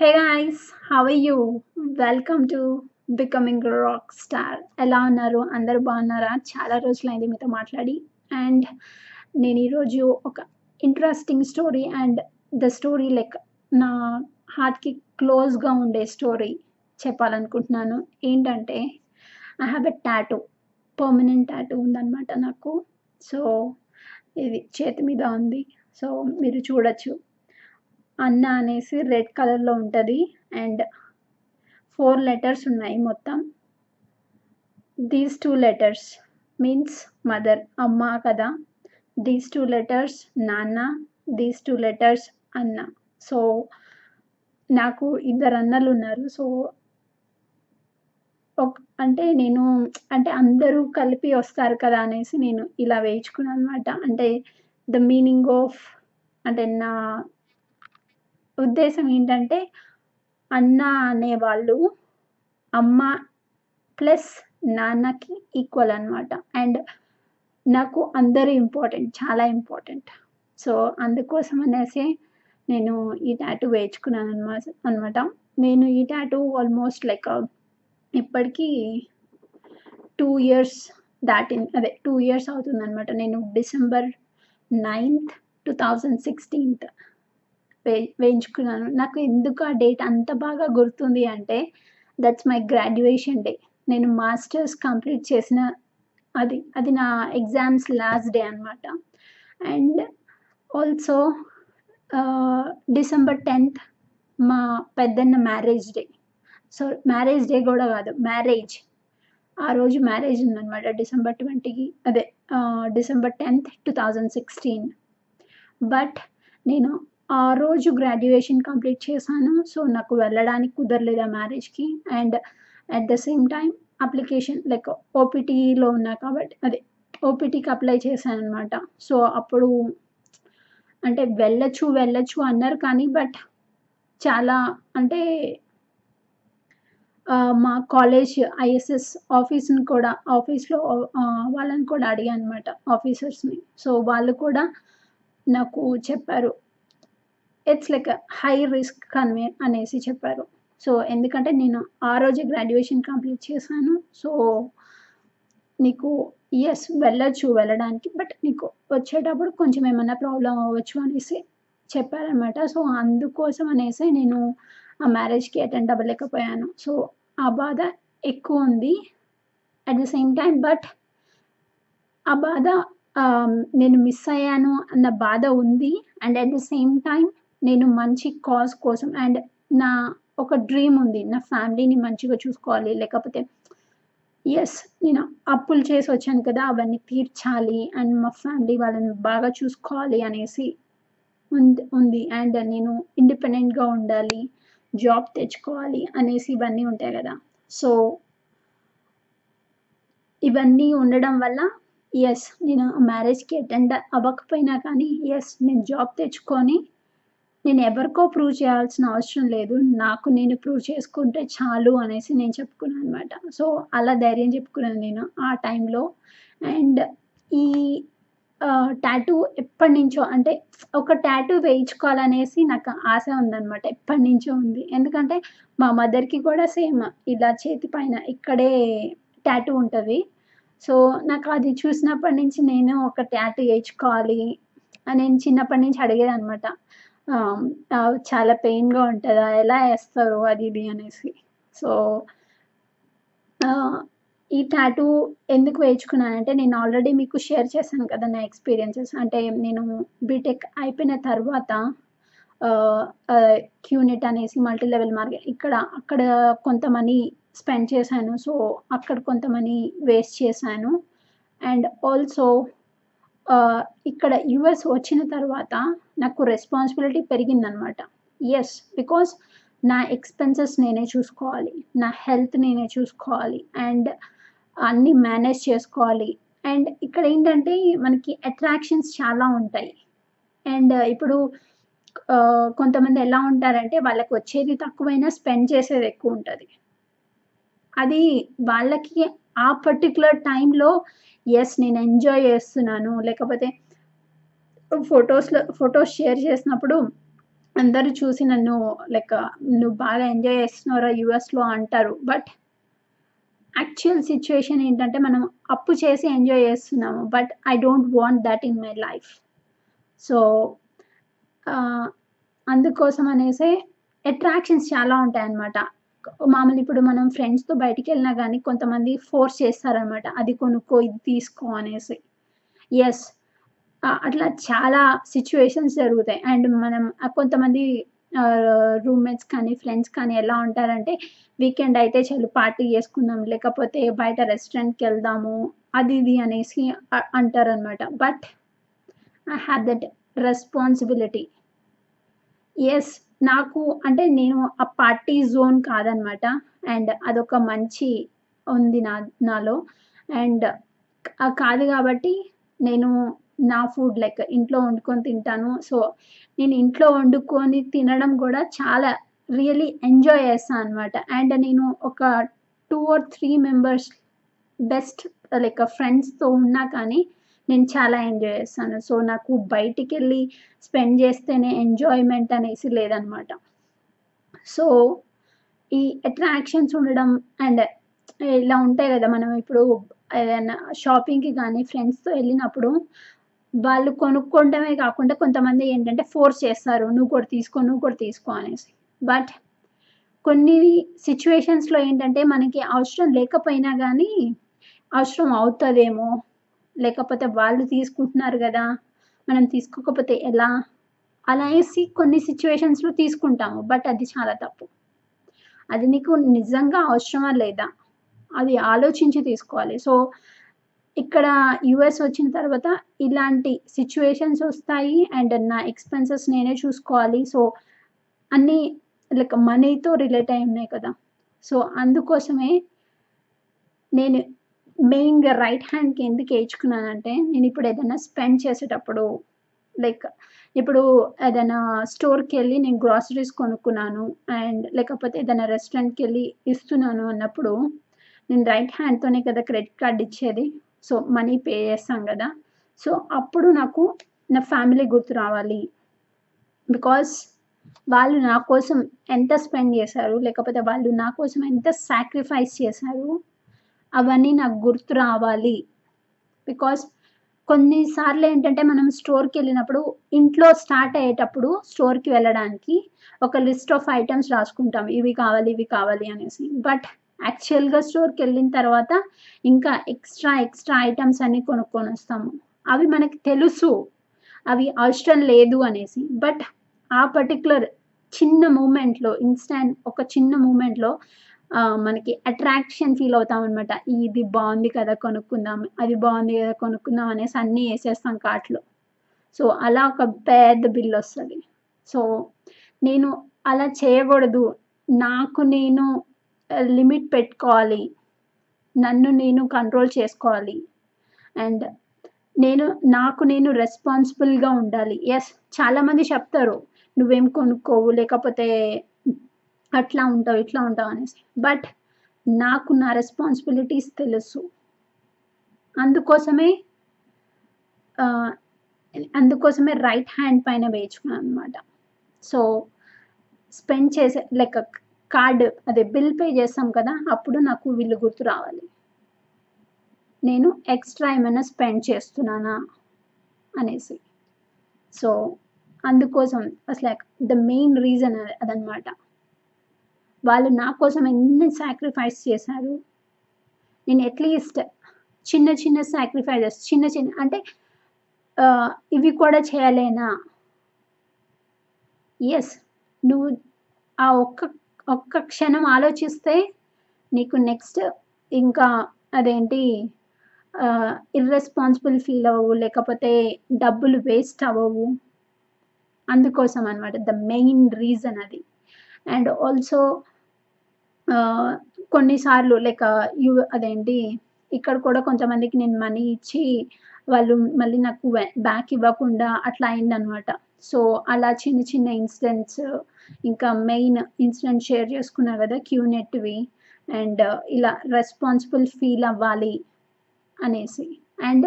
Hey guys how are you welcome to becoming rock star ఎలా ఉన్నారు? అందరూ బాగున్నారా? చాలా రోజులైంది మీతో మాట్లాడి. అండ్ నేను ఈరోజు ఒక interesting story and the story like నా హార్ట్కి క్లోజ్గా ఉండే స్టోరీ చెప్పాలనుకుంటున్నాను. ఏంటంటే I have a tattoo permanent tattoo ఉందన్నమాట నాకు. సో ఇది చేతి మీద ఉంది. సో మీరు చూడొచ్చు. అన్న అనేసి రెడ్ కలర్లో ఉంటుంది. అండ్ ఫోర్ లెటర్స్ ఉన్నాయి మొత్తం. These two letters means mother అమ్మ కదా. దీస్ టూ లెటర్స్ నాన్న దీస్ టూ లెటర్స్ అన్న. సో నాకు ఇద్దరు అన్నలు ఉన్నారు. సో ఒక అంటే నేను అంటే అందరూ కలిపి వస్తారు కదా అనేసి నేను ఇలా వేయించుకున్నాను అనమాట అంటే ద మీనింగ్ ఆఫ్ అంటే నా ఉద్దేశం ఏంటంటే అన్న అనేవాళ్ళు అమ్మ ప్లస్ నాన్నకి ఈక్వల్ అనమాట అండ్ నాకు అందరూ ఇంపార్టెంట్ చాలా ఇంపార్టెంట్. సో అందుకోసం అనేసి నేను ఈ టాటూ వేయించుకున్నాను అనమాట అనమాట. నేను ఈ టాటూ ఆల్మోస్ట్ లైక్ ఇప్పటికీ టూ ఇయర్స్ దాటింది అదే టూ ఇయర్స్ అవుతుందన్నమాట. నేను December ninth two thousand sixteenth వే వేయించుకున్నాను. నాకు ఎందుకు ఆ డేట్ అంత బాగా గుర్తుంది అంటే దట్స్ మై గ్రాడ్యుయేషన్ డే నేను మాస్టర్స్ కంప్లీట్ చేసిన అది అది నా ఎగ్జామ్స్ లాస్ట్ డే అనమాట అండ్ ఆల్సో డిసెంబర్ టెన్త్ మా పెద్దన్న marriage day so marriage day కూడా కాదు మ్యారేజ్ ఆ రోజు మ్యారేజ్ ఉందన్నమాట డిసెంబర్ ట్వంటీకి అదే December tenth two thousand sixteen but నేను ఆ రోజు గ్రాడ్యుయేషన్ కంప్లీట్ చేశాను. సో నాకు వెళ్ళడానికి కుదరలేదు ఆ మ్యారేజ్కి and at the same time application like ఓపీటీలో ఉన్నా కాబట్టి అదే ఓపీటీకి అప్లై చేశాను అనమాట సో అప్పుడు అంటే వెళ్ళచ్చు వెళ్ళచ్చు అన్నారు కానీ బట్ చాలా అంటే మా కాలేజ్ ఐఎస్ఎస్ ఆఫీస్ని కూడా ఆఫీస్లో వాళ్ళని కూడా అడిగాను అనమాట ఆఫీసర్స్ని సో వాళ్ళు కూడా నాకు చెప్పారు ఇట్స్ లైక్ హై రిస్క్ కన్వే అనేసి చెప్పారు. సో ఎందుకంటే నేను ఆ రోజే గ్రాడ్యుయేషన్ కంప్లీట్ చేశాను. సో నీకు ఎస్ వెళ్ళొచ్చు వెళ్ళడానికి బట్ నీకు వచ్చేటప్పుడు కొంచెం ఏమైనా ప్రాబ్లం అవ్వచ్చు అనేసి చెప్పారనమాట సో అందుకోసం అనేసి నేను ఆ మ్యారేజ్కి అటెండ్ అవ్వలేకపోయాను. సో ఆ బాధ ఎక్కువ ఉంది. At the same time but ఆ బాధ నేను మిస్ అయ్యాను అన్న బాధ ఉంది. And at the same time నేను మంచి కాజ్ కోసం అండ్ నా ఒక డ్రీమ్ ఉంది. నా ఫ్యామిలీని మంచిగా చూసుకోవాలి. లేకపోతే ఎస్ నేను అప్పులు చేసి వచ్చాను కదా అవన్నీ తీర్చాలి అండ్ మా ఫ్యామిలీ వాళ్ళని బాగా చూసుకోవాలి అనేసి ఉంది ఉంది. అండ్ నేను ఇండిపెండెంట్గా ఉండాలి జాబ్ తెచ్చుకోవాలి అనేసి ఇవన్నీ ఉంటాయి కదా. సో ఇవన్నీ ఉండడం వల్ల ఎస్ నేను మ్యారేజ్కి అటెండ్ అవ్వకపోయినా కానీ ఎస్ నేను జాబ్ తెచ్చుకొని నేను ఎవరికో ప్రూవ్ చేయాల్సిన అవసరం లేదు. నాకు నేను ప్రూవ్ చేసుకుంటే చాలు అనేసి నేను చెప్పుకున్నాను అనమాట సో అలా ధైర్యం చెప్పుకున్నాను నేను ఆ టైంలో అండ్ ఈ టాటూ ఎప్పటి నుంచో అంటే ఒక టాటూ వేయించుకోవాలనేసి నాకు ఆశ ఉందన్నమాట. ఎప్పటి నుంచో ఉంది. ఎందుకంటే మా మదర్కి కూడా సేమ్ ఇలా చేతి పైన ఇక్కడే టాటూ ఉంటుంది. సో నాకు అది చూసినప్పటి నుంచి నేను ఒక ట్యాటూ వేయించుకోవాలి అని నేను చిన్నప్పటి నుంచి అడిగేది అనమాట చాలా పెయిన్గా ఉంటుందా? ఎలా వేస్తారు అది ఇది అనేసి. సో ఈ టాటూ ఎందుకు వేయించుకున్నానంటే నేను ఆల్రెడీ మీకు షేర్ చేశాను కదా నా ఎక్స్పీరియన్సెస్. అంటే నేను బీటెక్ అయిపోయిన తర్వాత క్యూనిట్ అనేసి మల్టీ లెవెల్ మార్కెట్ ఇక్కడ అక్కడ కొంత మనీ స్పెండ్ చేశాను. సో అక్కడ కొంత మనీ వేస్ట్ చేశాను. అండ్ ఆల్సో ఇక్కడ యుఎస్ వచ్చిన తర్వాత నాకు రెస్పాన్సిబిలిటీ పెరిగిందనమాట ఎస్ బికాస్ నా ఎక్స్పెన్సెస్ నేనే చూసుకోవాలి. నా హెల్త్ నేనే చూసుకోవాలి. అండ్ అన్నీ మేనేజ్ చేసుకోవాలి. అండ్ ఇక్కడ ఏంటంటే మనకి అట్రాక్షన్స్ చాలా ఉంటాయి. అండ్ ఇప్పుడు కొంతమంది ఎలా ఉంటారంటే వాళ్ళకి వచ్చేది తక్కువైనా స్పెండ్ చేసేది ఎక్కువ ఉంటుంది. అది వాళ్ళకి ఆ పర్టికులర్ టైంలో ఎస్ నేను ఎంజాయ్ చేస్తున్నాను. లేకపోతే ఫొటోస్లో ఫొటోస్ షేర్ చేసినప్పుడు అందరూ చూసి నన్ను లైక్ నువ్వు బాగా ఎంజాయ్ చేస్తున్నారా యుఎస్లో అంటారు. బట్ యాక్చువల్ సిచ్యువేషన్ ఏంటంటే మనం అప్పు చేసి ఎంజాయ్ చేస్తున్నాము. But I don't want that in my life. So, అందుకోసం అనేసి అట్రాక్షన్స్ చాలా ఉంటాయన్నమాట. మామూలు ఇప్పుడు మనం ఫ్రెండ్స్‌తో బయటికి వెళ్ళినా కానీ కొంతమంది ఫోర్స్ చేస్తారనమాట. అది కొనుక్కో, ఇది తీసుకో అనేసి. ఎస్ అట్లా చాలా సిచ్యువేషన్స్ జరుగుతాయి. అండ్ మనం కొంతమంది రూమ్‌మేట్స్ కానీ, ఫ్రెండ్స్ కానీ ఎలా ఉంటారంటే వీకెండ్ అయితే చాలు పార్టీ చేసుకుందాం, లేకపోతే బయట రెస్టారెంట్కి వెళ్దాము అది ఇది అనేసి అంటారు అంటారనమాట. But I have that responsibility. Yes నాకు అంటే నేను ఆ పార్టీ జోన్ కాదనమాట. అండ్ అదొక మంచి ఉంది నా నాలో. అండ్ కాదు కాబట్టి నేను నా ఫుడ్ లైక్ ఇంట్లో వండుకొని తింటాను. సో, నేను ఇంట్లో వండుకొని తినడం కూడా చాలా రియల్లీ ఎంజాయ్ చేస్తా అనమాట. అండ్ నేను ఒక two or three members best like ఫ్రెండ్స్‌తో ఉన్నా కానీ నేను చాలా ఎంజాయ్ చేస్తాను. సో, నాకు బయటికి వెళ్ళి స్పెండ్ చేస్తేనే ఎంజాయ్‌మెంట్ అనేసి లేదనమాట. సో, ఈ అట్రాక్షన్స్ ఉండడం అండ్ ఇలా ఉంటాయి కదా మనం ఇప్పుడు ఏదైనా షాపింగ్‌కి కానీ ఫ్రెండ్స్‌తో వెళ్ళినప్పుడు వాళ్ళు కొనుక్కోవడమే కాకుండా కొంతమంది ఏంటంటే ఫోర్స్ చేస్తారు. నువ్వు కూడా తీసుకో, నువ్వు కూడా తీసుకో అనేసి. బట్ కొన్ని సిచ్యువేషన్స్లో ఏంటంటే మనకి అవసరం లేకపోయినా కానీ అవసరం అవుతుందేమో లేకపోతే వాళ్ళు తీసుకుంటున్నారు కదా మనం తీసుకోకపోతే ఎలా? అలా అనేసి కొన్ని సిచ్యువేషన్స్లో తీసుకుంటాము. బట్ అది చాలా తప్పు. అది నీకు నిజంగా అవసరమా లేదా? అది ఆలోచించి తీసుకోవాలి. సో, ఇక్కడ యూఎస్ వచ్చిన తర్వాత ఇలాంటి సిచ్యువేషన్స్ వస్తాయి అండ్ నా ఎక్స్‌పెన్సెస్ నేనే చూసుకోవాలి. సో, అన్నీ లైక్ మనీతో రిలేట్ అయి ఉన్నాయి కదా! సో, అందుకోసమే నేను మెయిన్‌గా రైట్ హ్యాండ్‌కి ఎందుకు వేయించుకున్నానంటే నేను ఇప్పుడు ఏదైనా స్పెండ్ చేసేటప్పుడు లైక్ ఇప్పుడు ఏదైనా స్టోర్కి వెళ్ళి నేను గ్రోసరీస్ కొనుక్కున్నాను. అండ్ లేకపోతే ఏదైనా రెస్టారెంట్కి వెళ్ళి ఇస్తున్నాను అన్నప్పుడు నేను రైట్ హ్యాండ్‌తోనే కదా క్రెడిట్ కార్డ్ ఇచ్చేది. సో, మనీ పే చేస్తాం కదా సో, అప్పుడు నాకు నా ఫ్యామిలీ గుర్తు రావాలి. బికాస్ వాళ్ళు నా కోసం ఎంత స్పెండ్ చేశారు, లేకపోతే వాళ్ళు నా కోసం ఎంత సాక్రిఫైస్ చేశారు, అవన్నీ నాకు గుర్తు రావాలి. బికాస్ కొన్నిసార్లు ఏంటంటే మనం స్టోర్కి వెళ్ళినప్పుడు ఇంట్లో స్టార్ట్ అయ్యేటప్పుడు స్టోర్‌కి వెళ్ళడానికి ఒక లిస్ట్ ఆఫ్ ఐటమ్స్ రాసుకుంటాం. ఇవి కావాలి, ఇవి కావాలి అనేసి. బట్ యాక్చువల్‌గా స్టోర్కి వెళ్ళిన తర్వాత ఇంకా ఎక్స్‌ట్రా, ఎక్స్‌ట్రా ఐటమ్స్ అన్నీ కొనుక్కొనొస్తాము. అవి మనకి తెలుసు. అవి అవసరం లేదు అనేసి. బట్ ఆ పర్టికులర్ చిన్న మూమెంట్‌లో ఇన్‌స్టాంట్ ఒక చిన్న మూమెంట్‌లో మనకి అట్రాక్షన్ ఫీల్ అవుతామనమాట. ఇది బాగుంది కదా! కొనుక్కుందాం. అది బాగుంది కదా! కొనుక్కుందాం అనేసి అన్నీ వేసేస్తాం కార్ట్‌లో. సో, అలా ఒక పెద్ద బిల్ వస్తుంది సో, నేను అలా చేయకూడదు. నాకు నేను లిమిట్ పెట్టుకోవాలి. నన్ను నేను కంట్రోల్ చేసుకోవాలి. అండ్ నేను నాకు నేను రెస్పాన్సిబుల్‌గా ఉండాలి. ఎస్ చాలామంది చెప్తారు. నువ్వేం కొనుక్కోవు, లేకపోతే అట్లా ఉంటావు, ఇట్లా ఉంటావు అనేసి. బట్ నాకు నా రెస్పాన్సిబిలిటీస్ తెలుసు. అందుకోసమే అందుకోసమే రైట్ హ్యాండ్ పైన వేయించుకున్నాననమాట. సో, స్పెండ్ చేసే లైక్ కార్డ్ అదే బిల్ పే చేస్తాం కదా! అప్పుడు నాకు వీళ్ళు గుర్తు రావాలి. నేను ఎక్స్‌ట్రా ఏమైనా స్పెండ్ చేస్తున్నానా అనేసి. సో, అందుకోసం అసలు లైక్ ద మెయిన్ రీజన్ అదనమాట. వాళ్ళు నా కోసం ఎన్ని సాక్రిఫైస్ చేశారు. నేను అట్‌లీస్ట్ చిన్న చిన్న సాక్రిఫైజెస్ చిన్న చిన్న అంటే ఇవి కూడా చేయలేనా? ఎస్ నువ్వు ఆ ఒక్క ఒక్క క్షణం ఆలోచిస్తే నీకు నెక్స్ట్ ఇంకా అదేంటి ఇర్రెస్పాన్సిబుల్ ఫీల్ అవ్వవు. లేకపోతే డబ్బులు వేస్ట్ అవ్వవు. అందుకోసం అనమాట. ద మెయిన్ రీజన్ అది. అండ్ ఆల్సో కొన్నిసార్లు లైక్ యు అదేంటి ఇక్కడ కూడా కొంతమందికి నేను మనీ ఇచ్చి వాళ్ళు మళ్ళీ నాకు బ్యాక్ ఇవ్వకుండా అట్లా అయిందనమాట. సో, అలా చిన్న చిన్న ఇన్సిడెంట్స్ ఇంకా మెయిన్ ఇన్సిడెంట్ షేర్ చేసుకున్నా కదా క్యూనెట్‌వి అండ్ uh, ఇలా రెస్పాన్సిబుల్ ఫీల్ అవ్వాలి అనేసి. అండ్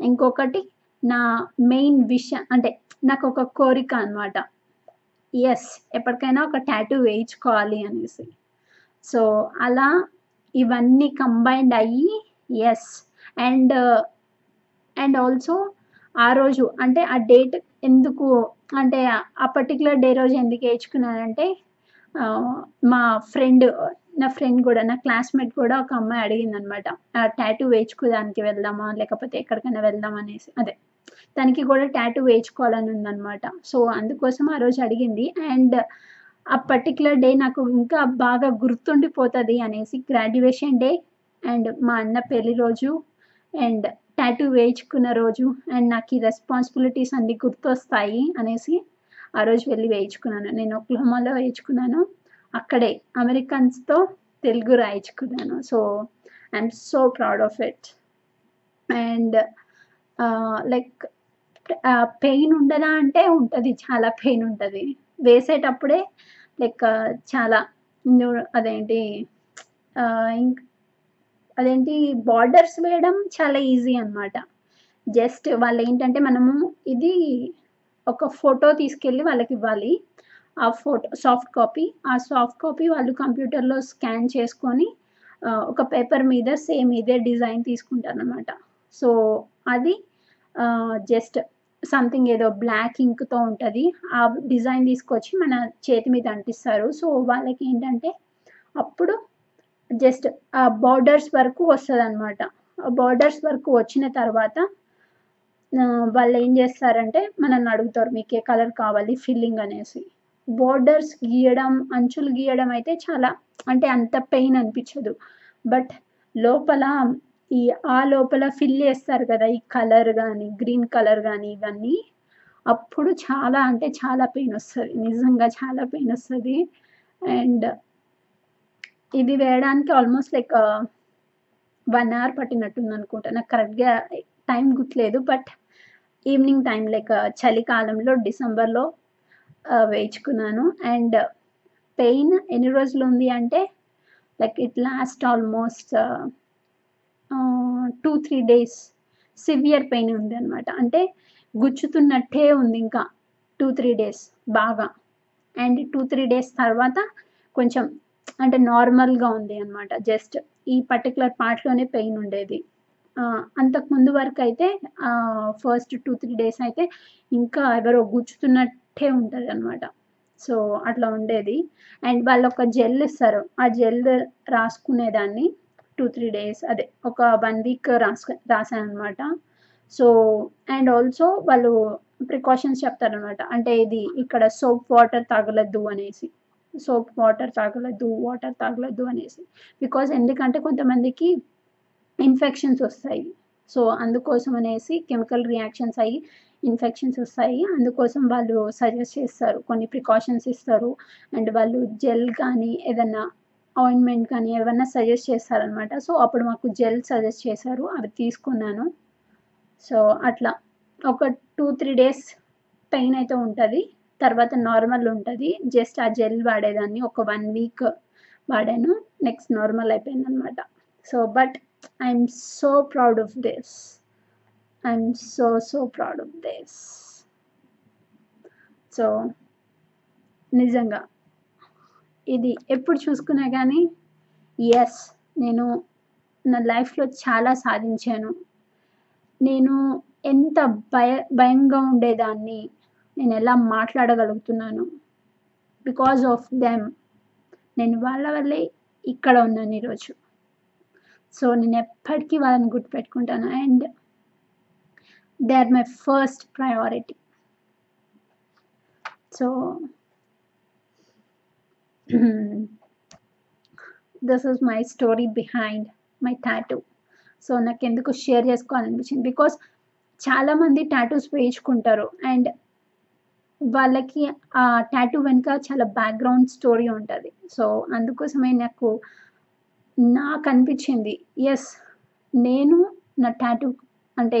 ఇంకొకటి నా మెయిన్ విషయం అంటే నాకు ఒక కోరిక అనమాట. ఎస్ ఎప్పటికైనా ఒక ట్యాటూ వేయించుకోవాలి అనేసి సో అలా ఇవన్నీ కంబైన్డ్ అయ్యి yes and uh, and also ఆ రోజు అంటే ఆ డేట్ ఎందుకు అంటే ఆ పర్టికులర్ డే రోజు ఎందుకు వేయించుకున్నానంటే మా ఫ్రెండ్ నా ఫ్రెండ్ కూడా నా క్లాస్మేట్ కూడా ఒక అమ్మాయి అడిగింది అనమాట ట్యాటూ వేయించుకోదానికి వెళ్దామా లేకపోతే ఎక్కడికైనా వెళ్దాం అనేసి. అదే తనకి కూడా ట్యాటూ వేయించుకోవాలని ఉందన్నమాట సో అందుకోసం ఆ రోజు అడిగింది. అండ్ ఆ పర్టికులర్ డే నాకు ఇంకా బాగా గుర్తుండిపోతుంది అనేసి గ్రాడ్యుయేషన్ డే అండ్ మా అన్న పెళ్ళి రోజు అండ్ టాటూ వేయించుకున్న రోజు అండ్ నాకు ఈ రెస్పాన్సిబిలిటీస్ అన్ని గుర్తొస్తాయి అనేసి ఆ రోజు వెళ్ళి వేయించుకున్నాను. నేను ఒక్లహోమాలో వేయించుకున్నాను. అక్కడే అమెరికన్స్తో Telugu రాయించుకున్నాను. So I'm so proud of it and like pain ఉండదా అంటే ఉంటుంది. చాలా పెయిన్ ఉంటుంది. వేసేటప్పుడే లైక్ చాలా అదేంటి ఇంక్ అదేంటి బార్డర్స్ వేయడం చాలా ఈజీ అనమాట జస్ట్ వాళ్ళు ఏంటంటే మనము ఇది ఒక ఫోటో తీసుకెళ్ళి వాళ్ళకి ఇవ్వాలి. ఆ ఫోటో సాఫ్ట్ కాపీ ఆ సాఫ్ట్ కాపీ వాళ్ళు కంప్యూటర్లో స్కాన్ చేసుకొని ఒక పేపర్ మీద సేమ్ ఇదే డిజైన్ తీసుకుంటారు అనమాట సో అది జస్ట్ సంథింగ్ ఏదో బ్లాక్ ఇంక్తో ఉంటుంది. ఆ డిజైన్ తీసుకొచ్చి మన చేతి మీద అంటిస్తారు. సో వాళ్ళకి ఏంటంటే అప్పుడు జస్ట్ ఆ బార్డర్స్ వరకు వస్తుంది అనమాట ఆ బార్డర్స్ వరకు వచ్చిన తర్వాత వాళ్ళు ఏం చేస్తారంటే మనల్ని అడుగుతారు మీకు ఏ కలర్ కావాలి ఫిల్లింగ్ అనేసి. బోర్డర్స్ గీయడం అంచులు గీయడం అయితే చాలా అంటే అంత పెయిన్ అనిపించదు. బట్ లోపల ఈ ఆ లోపల ఫిల్ చేస్తారు కదా ఈ కలర్ కానీ గ్రీన్ కలర్ కానీ ఇవన్నీ అప్పుడు చాలా అంటే చాలా పెయిన్ వస్తుంది. నిజంగా చాలా పెయిన్ వస్తుంది. అండ్ ఇది వేయడానికి ఆల్మోస్ట్ లైక్ వన్ అవర్ పట్టినట్టుంది అనుకుంటా. నాకు కరెక్ట్గా టైం గుర్తులేదు బట్ ఈవినింగ్ టైం లైక్ చలికాలంలో డిసెంబర్లో వేయించుకున్నాను. అండ్ పెయిన్ ఎన్ని రోజులు ఉంది అంటే like it last almost two three days severe pain ఉంది అనమాట అంటే గుచ్చుతున్నట్టే ఉంది ఇంకా టూ త్రీ డేస్ బాగా. అండ్ టూ త్రీ డేస్ తర్వాత కొంచెం అంటే నార్మల్గా ఉంది అనమాట జస్ట్ ఈ పర్టికులర్ పార్ట్లోనే పెయిన్ ఉండేది. అంతకు ముందు వరకు అయితే ఫస్ట్ టూ త్రీ డేస్ అయితే ఇంకా ఎవరో గుచ్చుతున్నట్టే ఉంటుంది అనమాట సో అట్లా ఉండేది. అండ్ వాళ్ళు ఒక జెల్ ఇస్తారు. ఆ జెల్ రాసుకునేదాన్ని టూ త్రీ డేస్ అదే ఒక వన్ వీక్ రాసు రాసాను అనమాట సో అండ్ ఆల్సో వాళ్ళు ప్రికాషన్స్ చెప్తారనమాట అంటే ఇది ఇక్కడ సోప్ వాటర్ తాగలద్దు అనేసి. సోప్ వాటర్ తాగలద్దు వాటర్ తాగలద్దు అనేసి. బికాజ్ ఎందుకంటే కొంతమందికి ఇన్ఫెక్షన్స్ వస్తాయి. సో అందుకోసం అనేసి కెమికల్ రియాక్షన్స్ అయ్యి ఇన్ఫెక్షన్స్ వస్తాయి. అందుకోసం వాళ్ళు సజెస్ట్ చేస్తారు కొన్ని ప్రికాషన్స్ ఇస్తారు. అండ్ వాళ్ళు జెల్ కానీ ఏదన్నా ఆయింట్మెంట్ కానీ ఏమన్నా సజెస్ట్ చేస్తారనమాట సో అప్పుడు మాకు జెల్ సజెస్ట్ చేశారు. అవి తీసుకున్నాను. సో అట్లా. ఒక టూ త్రీ డేస్ పెయిన్ అయితే ఉంటుంది. తర్వాత నార్మల్ ఉంటుంది. జస్ట్ ఆ జెల్ వాడేదాన్ని ఒక వన్ వీక్ వాడాను. నెక్స్ట్ నార్మల్ అయిపోయింది అనమాట so but I'm so proud of this I'm so so proud of this so నిజంగా ఇది ఎప్పుడు చూసుకున్నా కానీ ఎస్ నేను నా లైఫ్లో చాలా సాధించాను. నేను ఎంత భయ భయంగా ఉండేదాన్ని నేను ఎలా మాట్లాడగలుగుతున్నాను. బికాజ్ ఆఫ్ దెమ్ నేను వాళ్ళ వల్లే ఇక్కడ ఉన్నాను ఈరోజు. సో నేను ఎప్పటికీ వాళ్ళని గుర్తుపెట్టుకుంటాను. And they are my first priority so this is my story behind my tattoo so నాకు ఎందుకు షేర్ చేసుకోవాలనిపించింది? బికాస్ చాలామంది టాటూస్ వేయించుకుంటారు. అండ్ వాళ్ళకి ఆ టాటూ వెనుక చాలా బ్యాక్గ్రౌండ్ స్టోరీ ఉంటుంది. సో అందుకోసమే నాకు నాకు అనిపించింది ఎస్ నేను నా టాటూ అంటే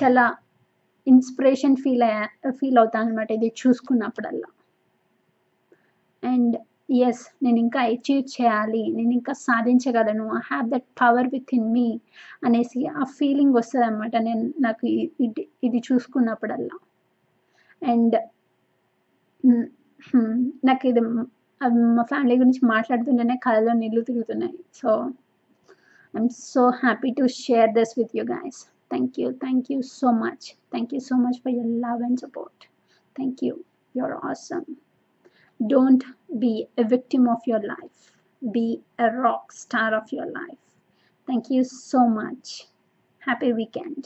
చాలా ఇన్స్పిరేషన్ ఫీల్ అయ్యా ఫీల్ అవుతాను అనమాట ఇది చూసుకున్నప్పుడల్లా. అండ్ ఎస్ నేను ఇంకా అచీవ్ చేయాలి నేను ఇంకా సాధించగలను I have that power with in me అనేసి ఆ ఫీలింగ్ వస్తుంది అనమాట నేను నాకు ఇది ఇది చూసుకున్నప్పుడల్లా. అండ్ హ్మ్. హ్మ్. నాకు ఇది ఆహ్, మా ఫ్యామిలీ గురించి మాట్లాడుతుంటేనే కళ్ళలో నీళ్ళు తిరుగుతున్నాయి. So, I'm so happy to share this with you guys. Thank you. Thank you so much. Thank you so much for your love and support. Thank you. You are awesome. Don't be a victim of your life. Be a rock star of your life. Thank you so much. Happy weekend.